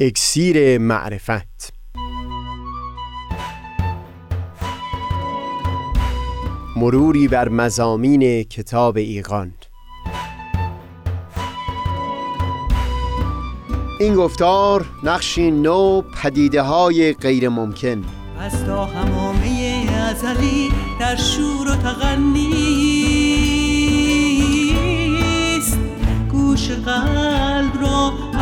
اکسیر معرفت. مروری بر مزامین کتاب ایقان این گفتار نقشی نو پدیده های غیر ممکن از تا همامه ازلی در شور و تغنیست گوش قلب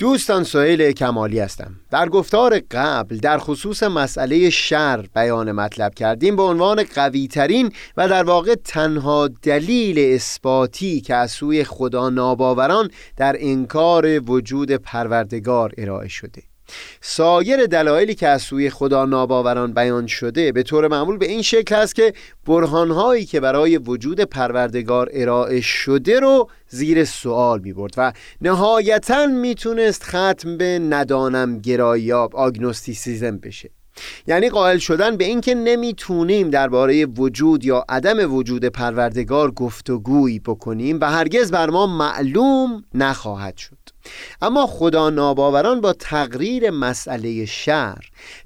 دوستان سهیل کمالی هستم. در گفتار قبل در خصوص مسئله شر بیان مطلب کردیم به عنوان قوی ترین و در واقع تنها دلیل اثباتی که از سوی خدا ناباوران در انکار وجود پروردگار ارائه شده. سایر دلایلی که از سوی خدا ناباوران بیان شده به طور معمول به این شکل است که برهانهایی که برای وجود پروردگار ارائه شده رو زیر سوال می برد و نهایتا می‌تونست ختم به ندانم گرایاب آگنوستیسیزم بشه. یعنی قائل شدن به اینکه نمی‌تونیم درباره وجود یا عدم وجود پروردگار گفتگویی بکنیم و هرگز بر ما معلوم نخواهد شد. اما خدا ناباوران با تقریر مسئله شر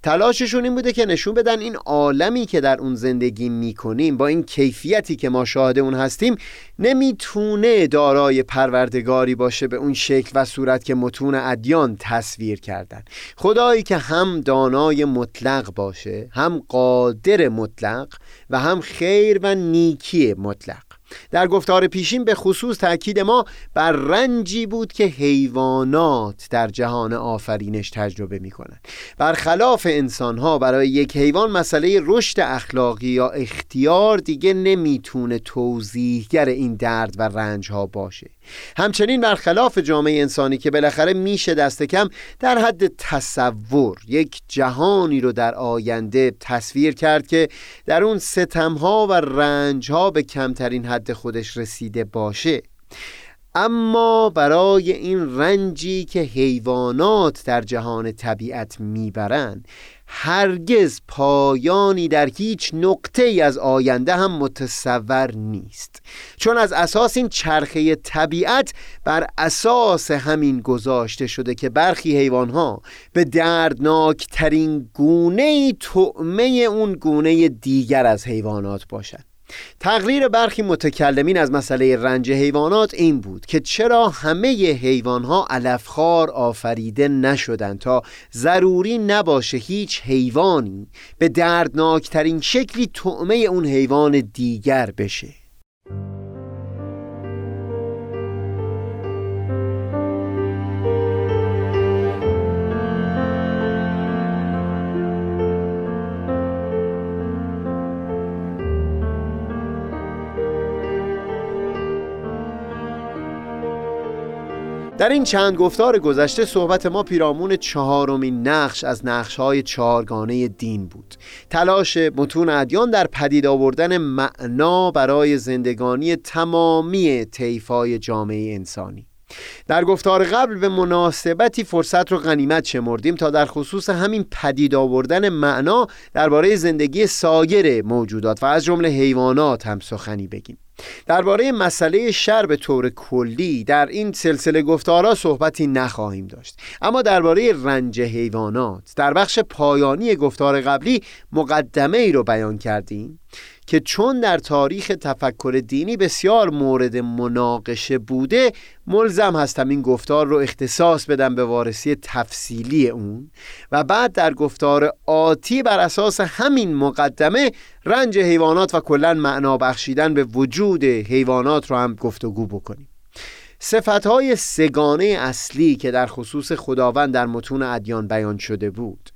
تلاششون این بوده که نشون بدن این عالمی که در اون زندگی می‌کنیم با این کیفیتی که ما شاهد اون هستیم نمی‌تونه دارای پروردگاری باشه به اون شکل و صورت که متون ادیان تصویر کردن. خدایی که هم دانای مطلق باشه هم قادر مطلق و هم خیر و نیکی مطلق. در گفتار پیشین به خصوص تاکید ما بر رنجی بود که حیوانات در جهان آفرینش تجربه می کنند برخلاف انسان ها برای یک حیوان مسئله رشد اخلاقی یا اختیار دیگه نمی‌تونه توضیحگر این درد و رنج ها باشه. همچنین برخلاف جامعه انسانی که بالاخره میشه دست کم در حد تصور یک جهانی رو در آینده تصویر کرد که در اون ستمها و رنجها به کمترین حد خودش رسیده باشه. اما برای این رنجی که حیوانات در جهان طبیعت می‌برند هرگز پایانی در هیچ نقطه ای از آینده هم متصور نیست. چون از اساس این چرخه طبیعت بر اساس همین گذاشته شده که برخی حیوانها به دردناک ترین گونه تعمه اون گونه دیگر از حیوانات باشند. تقریر برخی متکلمین از مسئله رنج حیوانات این بود که چرا همه حیوانها علفخوار آفریده نشدند تا ضروری نباشه هیچ حیوانی به دردناکترین شکلی تعمه اون حیوان دیگر بشه. در این چند گفتار گذشته صحبت ما پیرامون چهارمین نقش از نقشهای چهارگانه دین بود. تلاش متون ادیان در پدید آوردن معنا برای زندگانی تمامی طیفای جامعه انسانی. در گفتار قبل به مناسبتی فرصت رو غنیمت شمردیم تا در خصوص همین پدید آوردن معنا درباره زندگی سایر موجودات و از جمله حیوانات هم سخنی بگیم. درباره مسئله شر به طور کلی در این سلسله گفتارها صحبتی نخواهیم داشت. اما درباره رنج حیوانات در بخش پایانی گفتار قبلی مقدمه ای رو بیان کردیم. که چون در تاریخ تفکر دینی بسیار مورد مناقشه بوده ملزم هستم این گفتار رو اختصاص بدم به وارسی تفصیلی اون و بعد در گفتار آتی بر اساس همین مقدمه رنج حیوانات و کلا معنا بخشیدن به وجود حیوانات رو هم گفتگو بکنیم. صفتهای سگانه اصلی که در خصوص خداوند در متون ادیان بیان شده بود.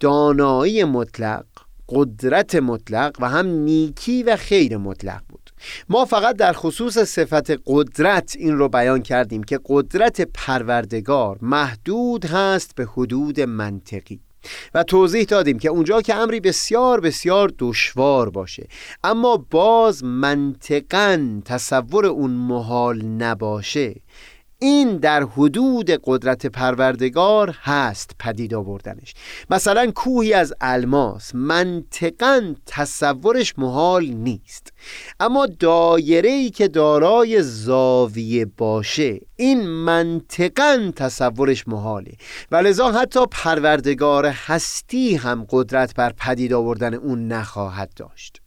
دانایی مطلق قدرت مطلق و هم نیکی و خیر مطلق بود. ما فقط در خصوص صفت قدرت این رو بیان کردیم که قدرت پروردگار محدود هست به حدود منطقی. و توضیح دادیم که اونجا که امری بسیار بسیار دشوار باشه اما باز منطقا تصور اون محال نباشه این در حدود قدرت پروردگار هست پدید آوردنش. مثلا کوهی از الماس منطقا تصورش محال نیست. اما دایره ای که دارای زاویه باشه این منطقا تصورش محاله. و لذا حتی پروردگار هستی هم قدرت بر پدید آوردن اون نخواهد داشت.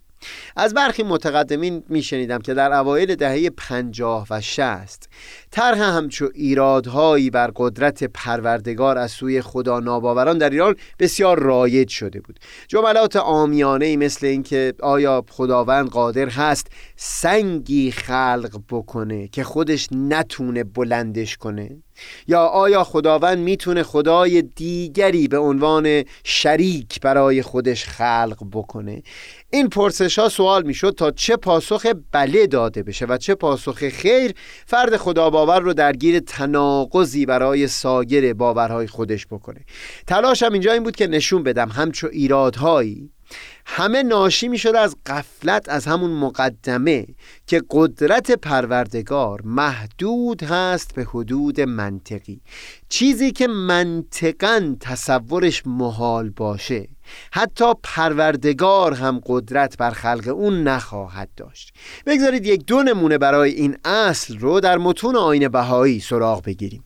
از برخی متقدمین میشنیدم که در اوایل دهه پنجاه و شست طرح همچو ایرادهایی بر قدرت پروردگار از سوی خدا ناباوران در ایران بسیار رایج شده بود. جملات آمیانه مثل اینکه آیا خداوند قادر هست سنگی خلق بکنه که خودش نتونه بلندش کنه؟ یا آیا خداوند می‌تونه خدای دیگری به عنوان شریک برای خودش خلق بکنه؟ این پرسش ها سوال می‌شد تا چه پاسخ بله داده بشه و چه پاسخ خیر فرد خدا باور رو درگیر تناقضی برای سایر باورهای خودش بکنه. تلاشم اینجا این بود که نشون بدم همچو ایرادهایی همه ناشی می شده از قفلت از همون مقدمه که قدرت پروردگار محدود هست به حدود منطقی. چیزی که منطقا تصورش محال باشه. حتی پروردگار هم قدرت بر خلق اون نخواهد داشت. بگذارید یک دو نمونه برای این اصل رو در متون آین بهایی سراغ بگیریم.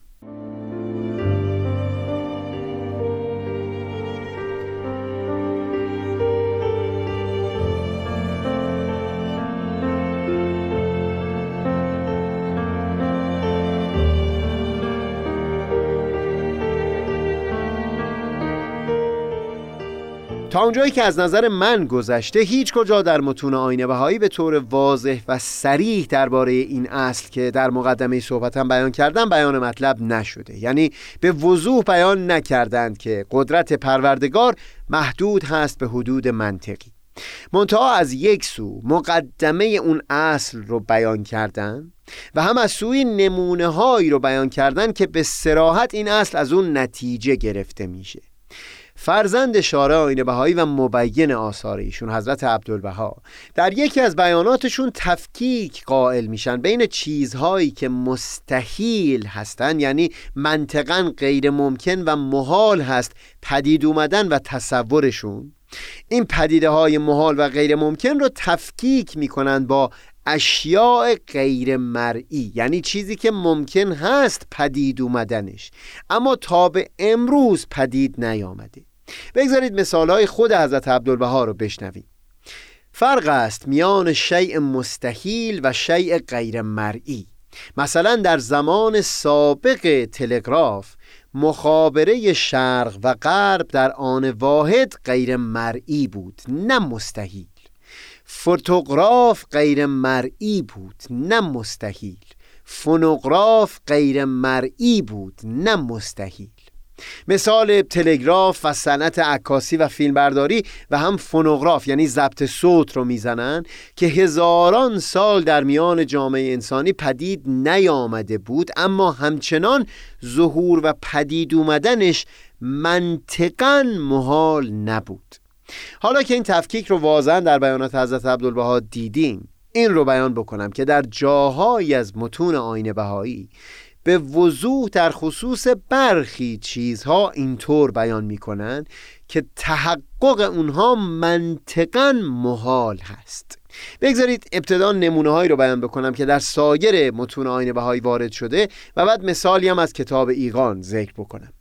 اونجایی که از نظر من گذشته هیچ کجا در متون آینه بهایی به طور واضح و سریح درباره این اصل که در مقدمه صحبتم بیان کردم بیان مطلب نشده. یعنی به وضوح بیان نکردند که قدرت پروردگار محدود هست به حدود منطقی. منتها از یک سو مقدمه اون اصل رو بیان کردن و هم از سوی نمونه هایی رو بیان کردن که به سراحت این اصل از اون نتیجه گرفته میشه. فرزند شارع آین بهایی و مبین آثار ایشون حضرت عبدالبها. در یکی از بیاناتشون تفکیک قائل میشن بین چیزهایی که مستحیل هستن یعنی منطقا غیر ممکن و محال هست پدید اومدن و تصورشون. این پدیده های محال و غیر ممکن رو تفکیک می‌کنن با اشیاء غیر مرئی یعنی چیزی که ممکن هست پدید اومدنش. اما تا به امروز پدید نیامده. بگذارید مثالهای خود حضرت عبدالبها رو بشنویم. فرق است میان شیء مستحیل و شیء غیر مرئی. مثلا در زمان سابق تلگراف مخابره شرق و غرب در آن واحد غیر مرئی بود نه مستحیل. فوتوگراف غیر مرئی بود نه مستحیل. فونوگراف غیر مرئی بود نه مستحیل. مثال تلگراف و صنعت عکاسی و فیلمبرداری و هم فونوگراف یعنی ضبط صوت رو می‌زنن که هزاران سال در میان جامعه انسانی پدید نیامده بود اما همچنان ظهور و پدید اومدنش منطقا محال نبود. حالا که این تفکیک رو واضحا در بیانات حضرت عبدالبها دیدیم این رو بیان بکنم که در جاهایی از متون آین بهایی به وضوح در خصوص برخی چیزها اینطور بیان می‌کنن که تحقق اونها منطقا محال هست. بگذارید ابتدا نمونه هایی رو بیان بکنم که در سایر متون آین بهایی وارد شده و بعد مثالی هم از کتاب ایقان ذکر بکنم.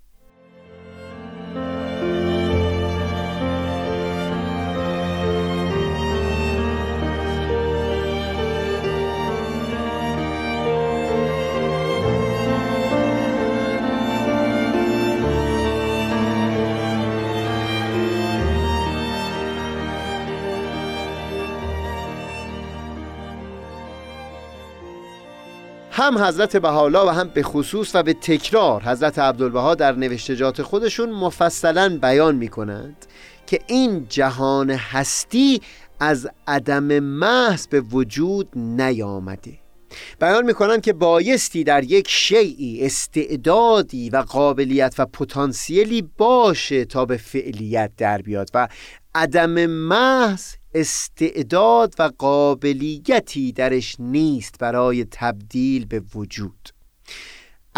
هم حضرت بهاءالله و هم به خصوص و به تکرار حضرت عبدالبها در نوشتجات خودشون مفصلا بیان می کنند که این جهان هستی از عدم محض به وجود نیامده. بیان می‌کنن که بایستی در یک شیعی استعدادی و قابلیت و پتانسیلی باشه تا به فعلیت در بیاد و عدم محض استعداد و قابلیتی درش نیست برای تبدیل به وجود.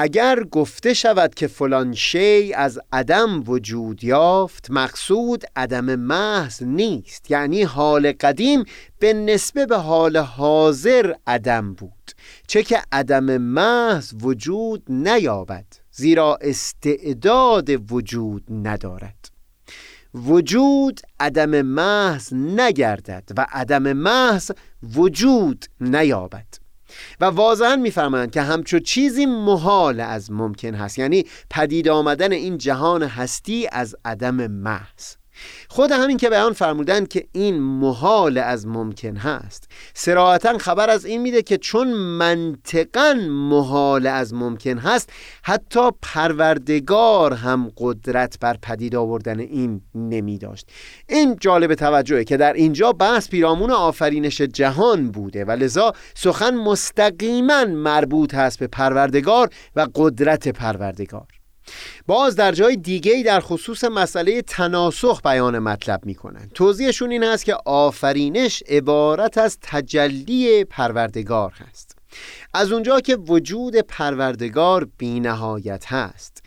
اگر گفته شود که فلان شی از عدم وجود یافت مقصود عدم محض نیست یعنی حال قدیم به نسبه به حال حاضر عدم بود چه که عدم محض وجود نیابد زیرا استعداد وجود ندارد. وجود عدم محض نگردد و عدم محض وجود نیابد. و واضحا می‌فهمند که همچو چیزی محال از ممکن هست یعنی پدید آمدن این جهان هستی از عدم محض. خود همین که بیان فرمودن که این محال از ممکن هست. سراحتا خبر از این میده که چون منطقا محال از ممکن هست حتی پروردگار هم قدرت بر پدید آوردن این نمی داشت این جالب توجهه که در اینجا بحث پیرامون آفرینش جهان بوده و لذا سخن مستقیما مربوط هست به پروردگار و قدرت پروردگار. باز در جای دیگه در خصوص مسئله تناسخ بیان مطلب می‌کنن توضیحشون این است که آفرینش عبارت از تجلی پروردگار هست. از اونجا که وجود پروردگار بینهایت هست.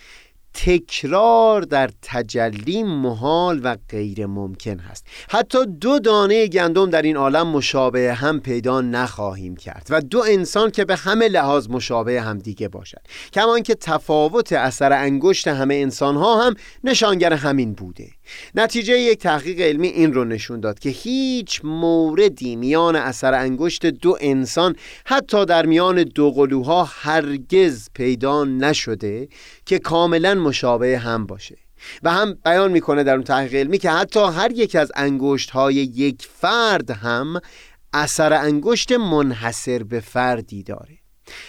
تکرار در تجلی محال و غیر ممکن هست. حتی دو دانه گندم در این عالم مشابه هم پیدا نخواهیم کرد و دو انسان که به همه لحاظ مشابه هم دیگه باشد. کما که تفاوت اثر انگشت همه انسان ها هم نشانگر همین بوده. نتیجه یک تحقیق علمی این رو نشون داد که هیچ موردی میان اثر انگشت دو انسان حتی در میان دو قلوها هرگز پیدا نشده که کاملا مشابه هم باشه. و هم بیان می‌کنه در اون تحقیق علمی که حتی هر یک از انگشت های یک فرد هم اثر انگشت منحصر به فردی داره.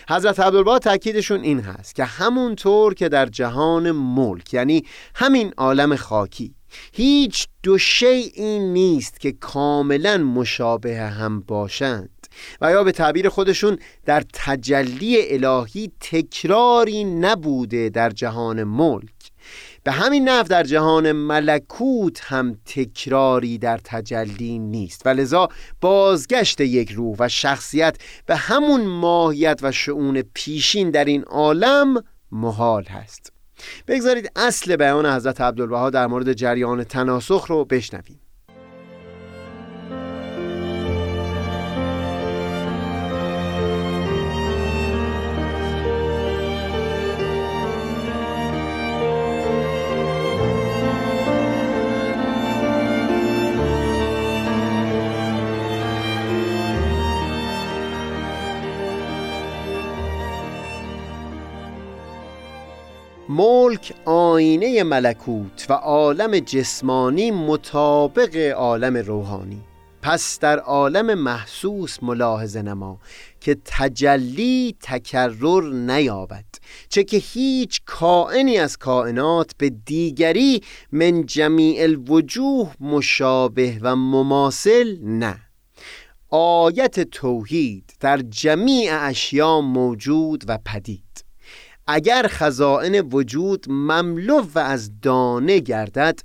حضرت عبدالبا تاکیدشون این هست که همونطور که در جهان ملک یعنی همین عالم خاکی هیچ دو شیعی نیست که کاملا مشابه هم باشند و یا به تعبیر خودشون در تجلی الهی تکراری نبوده در جهان ملک. به همین نفع در جهان ملکوت هم تکراری در تجلی نیست و لذا بازگشت یک روح و شخصیت به همون ماهیت و شعون پیشین در این عالم محال هست. بگذارید اصل بیان حضرت عبدالبها در مورد جریان تناسخ رو بشنویم. ملکوت و عالم جسمانی مطابق عالم روحانی. پس در عالم محسوس ملاحظه نما که تجلی تکرر نیابد چه که هیچ کائنی از کائنات به دیگری من جمیع الوجوه مشابه و مماثل نه. آیت توحید در جمیع اشیا موجود و پدید. اگر خزائن وجود مملو و از دانه گردد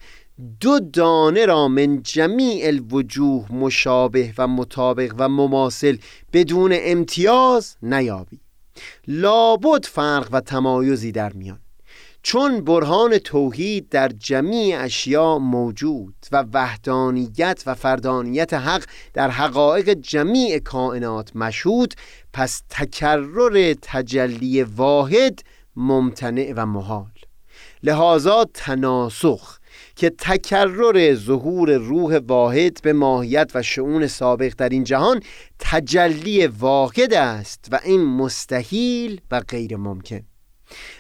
دو دانه را من جمیع الوجوه مشابه و مطابق و مماثل بدون امتیاز نیابی. لابد فرق و تمایزی در میان. چون برهان توحید در جمیع اشیا موجود و وحدانیت و فردانیت حق در حقایق جمیع کائنات مشهود پس تکرر تجلی واحد ممتنع و محال. لحاظا تناسخ که تکرر ظهور روح واحد به ماهیت و شعون سابق در این جهان تجلی واحد است و این مستحیل و غیر ممکن.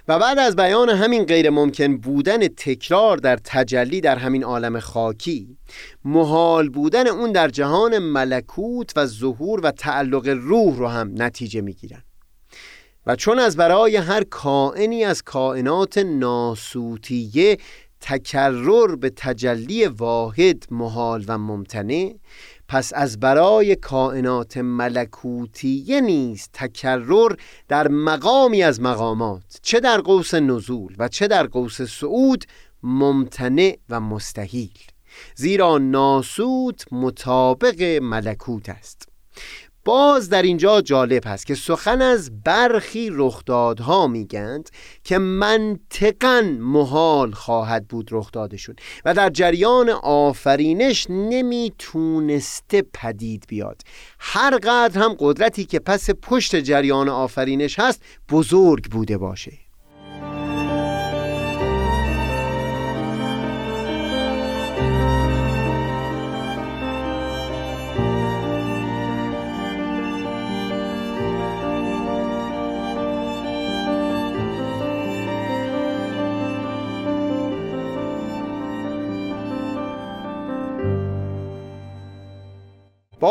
و بعد از بیان همین غیر ممکن بودن تکرار در تجلی در همین عالم خاکی محال بودن اون در جهان ملکوت و ظهور و تعلق روح رو هم نتیجه می‌گیرن. و چون از برای هر کائنی از کائنات ناسوتیه تکرر به تجلی واحد محال و ممتنع پس از برای کائنات ملکوتیه نیست تکرر در مقامی از مقامات چه در قوس نزول و چه در قوس صعود ممتنع و مستحیل زیرا ناسوت مطابق ملکوت است. باز در اینجا جالب هست که سخن از برخی رخدادها میگند که منطقا محال خواهد بود رخدادشون و در جریان آفرینش نمی‌تونسته پدید بیاد. هر قدر هم قدرتی که پس پشت جریان آفرینش هست بزرگ بوده باشه.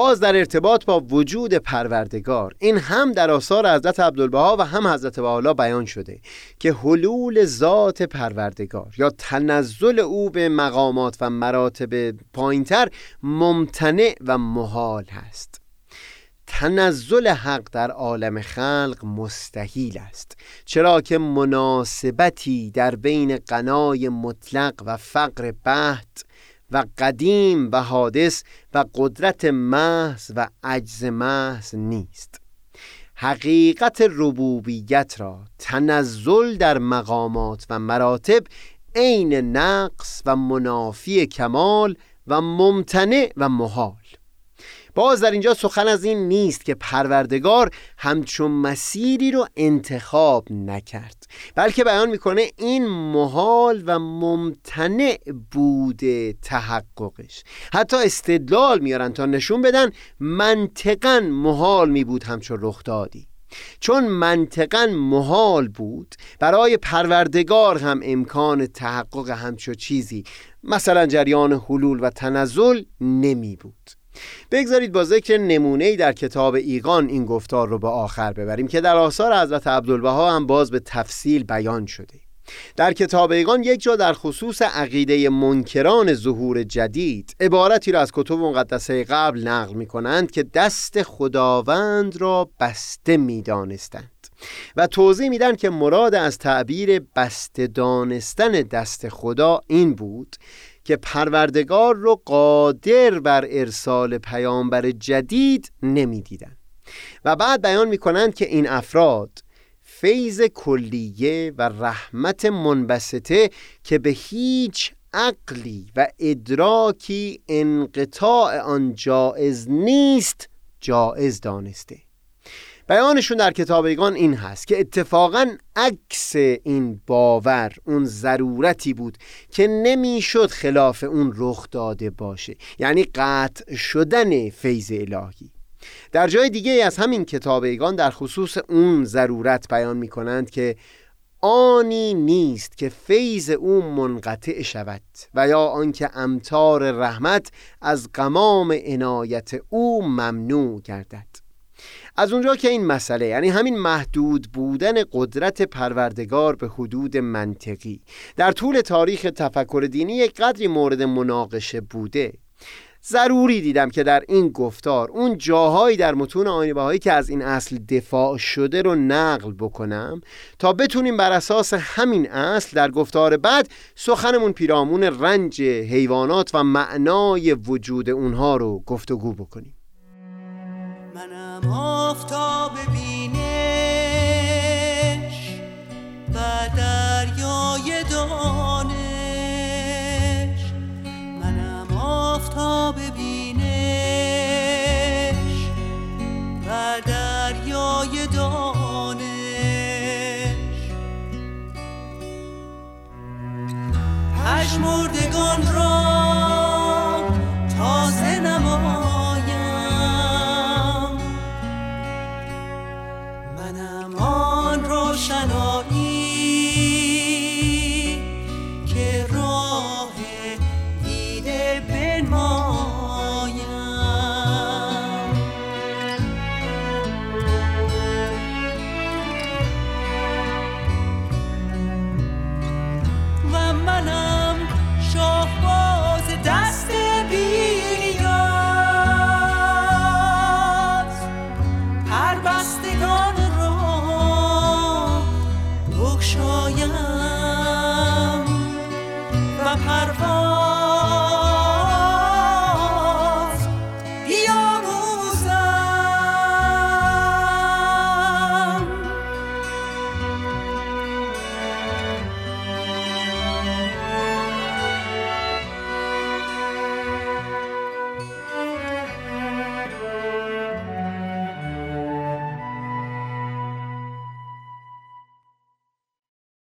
باز در ارتباط با وجود پروردگار این هم در آثار حضرت عبدالبها و هم حضرت بحالا بیان شده که حلول ذات پروردگار یا تنزل او به مقامات و مراتب پایینتر ممتنع و محال هست. تنزل حق در عالم خلق مستحیل است چرا که مناسبتی در بین قنای مطلق و فقر بحت و قدیم و حادث و قدرت محض و عجز محض نیست. حقیقت ربوبیت را تنزل در مقامات و مراتب عین نقص و منافی کمال و ممتنع و محال. باز در اینجا سخن از این نیست که پروردگار همچون مسیری رو انتخاب نکرد بلکه بیان می‌کنه این محال و ممتنع بوده تحققش. حتی استدلال میارن تا نشون بدن منطقا محال می بود همچون رخ دادی. چون منطقا محال بود برای پروردگار هم امکان تحقق همچو چیزی مثلا جریان حلول و تنزل نمی بود. بگذارید با ذکر نمونه در کتاب ایقان این گفتار رو به آخر ببریم که در آثار حضرت عبدالبها هم باز به تفصیل بیان شده. در کتاب ایقان یک جا در خصوص عقیده منکران ظهور جدید عبارتی را از کتب مقدسه قبل نقل می کنند که دست خداوند را بسته می دانستند و توضیح میدن که مراد از تعبیر بسته دانستن دست خدا این بود که پروردگار رو قادر بر ارسال پیامبر جدید نمی‌دیدن. و بعد بیان می‌کنند که این افراد فیض کلیه و رحمت منبسطه که به هیچ عقلی و ادراکی انقطاع آن جائز نیست جائز دانسته. بیانشون در کتابیگان این هست که اتفاقا عکس این باور اون ضرورتی بود که نمی‌شد خلاف اون رخ داده باشه یعنی قطع شدن فیض الهی. در جای دیگه از همین کتابیگان در خصوص اون ضرورت بیان می کنند که آنی نیست که فیض او منقطع شود و یا آنکه امتار رحمت از قمام عنایت او ممنوع گردد. از اونجا که این مسئله یعنی همین محدود بودن قدرت پروردگار به حدود منطقی. در طول تاریخ تفکر دینی یک قدری مورد مناقشه بوده. ضروری دیدم که در این گفتار اون جاهایی در متون آینه هایی که از این اصل دفاع شده رو نقل بکنم تا بتونیم بر اساس همین اصل در گفتار بعد سخنمون پیرامون رنج حیوانات و معنای وجود اونها رو گفتگو بکنیم. منم آفتاب بینش و دریای دانش. منم آفتاب بینش و دریای دانش. مردگان را